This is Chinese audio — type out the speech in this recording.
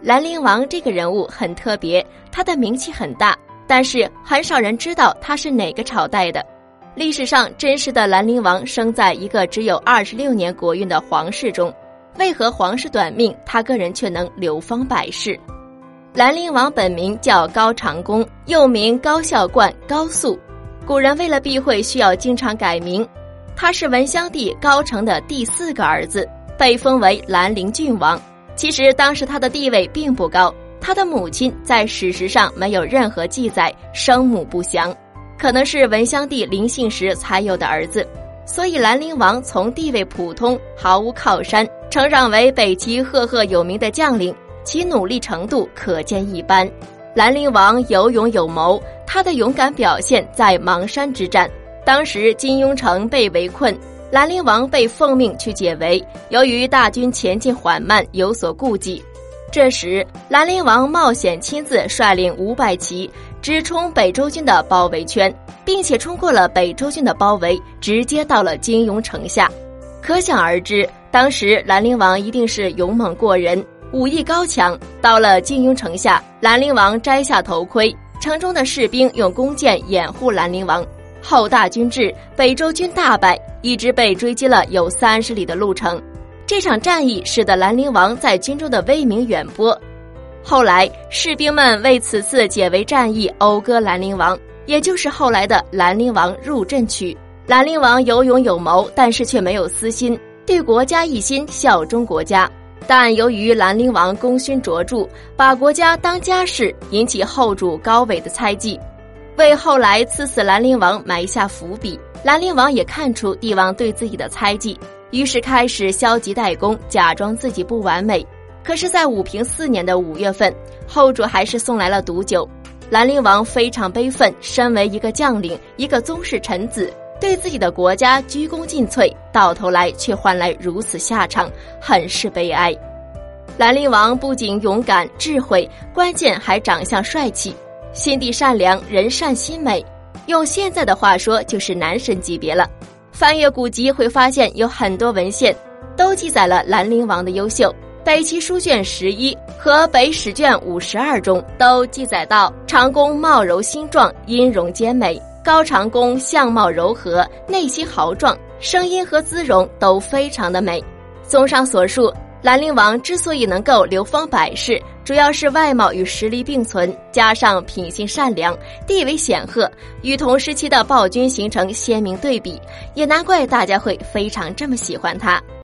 兰陵王这个人物很特别，他的名气很大，但是很少人知道他是哪个朝代的。历史上真实的兰陵王生在一个只有二十六年国运的皇室中，为何皇室短命，他个人却能流芳百世？兰陵王本名叫高长恭，又名高孝冠、高肃。古人为了避讳需要经常改名，他是文襄帝高澄的第四个儿子，被封为兰陵郡王。其实当时他的地位并不高，他的母亲在史实上没有任何记载，生母不详，可能是文襄帝临幸时才有的儿子。所以兰陵王从地位普通、毫无靠山，成长为北齐赫赫有名的将领。其努力程度可见一斑。兰陵王有勇有谋，他的勇敢表现在邙山之战。当时金庸城被围困，兰陵王被奉命去解围。由于大军前进缓慢，有所顾忌。这时，兰陵王冒险亲自率领五百骑直冲北周军的包围圈，并且冲过了北周军的包围，直接到了金庸城下。可想而知，当时兰陵王一定是勇猛过人。武艺高强，到了金庸城下，兰陵王摘下头盔，城中的士兵用弓箭掩护兰陵王。后大军至，北周军大败，一直被追击了有三十里的路程。这场战役使得兰陵王在军中的威名远播。后来，士兵们为此次解围战役讴歌兰陵王，也就是后来的《兰陵王入阵曲》。兰陵王有勇有谋，但是却没有私心，对国家一心，效忠国家。但由于兰陵王功勋卓著，把国家当家事，引起后主高纬的猜忌，为后来赐死兰陵王埋下伏笔。兰陵王也看出帝王对自己的猜忌，于是开始消极怠工，假装自己不完美。可是，在武平四年的五月份，后主还是送来了毒酒。兰陵王非常悲愤，身为一个将领，一个宗室臣子。对自己的国家鞠躬尽瘁，到头来却换来如此下场，很是悲哀。兰陵王不仅勇敢智慧，关键还长相帅气，心地善良，人善心美。用现在的话说，就是男神级别了。翻阅古籍会发现，有很多文献都记载了兰陵王的优秀。北齐书卷十一和北史卷五十二中都记载到，长公貌柔心壮，音容兼美。高长恭相貌柔和，内心豪壮，声音和姿容都非常的美。综上所述，兰陵王之所以能够流芳百世，主要是外貌与实力并存，加上品性善良，地位显赫，与同时期的暴君形成鲜明对比，也难怪大家会非常这么喜欢他。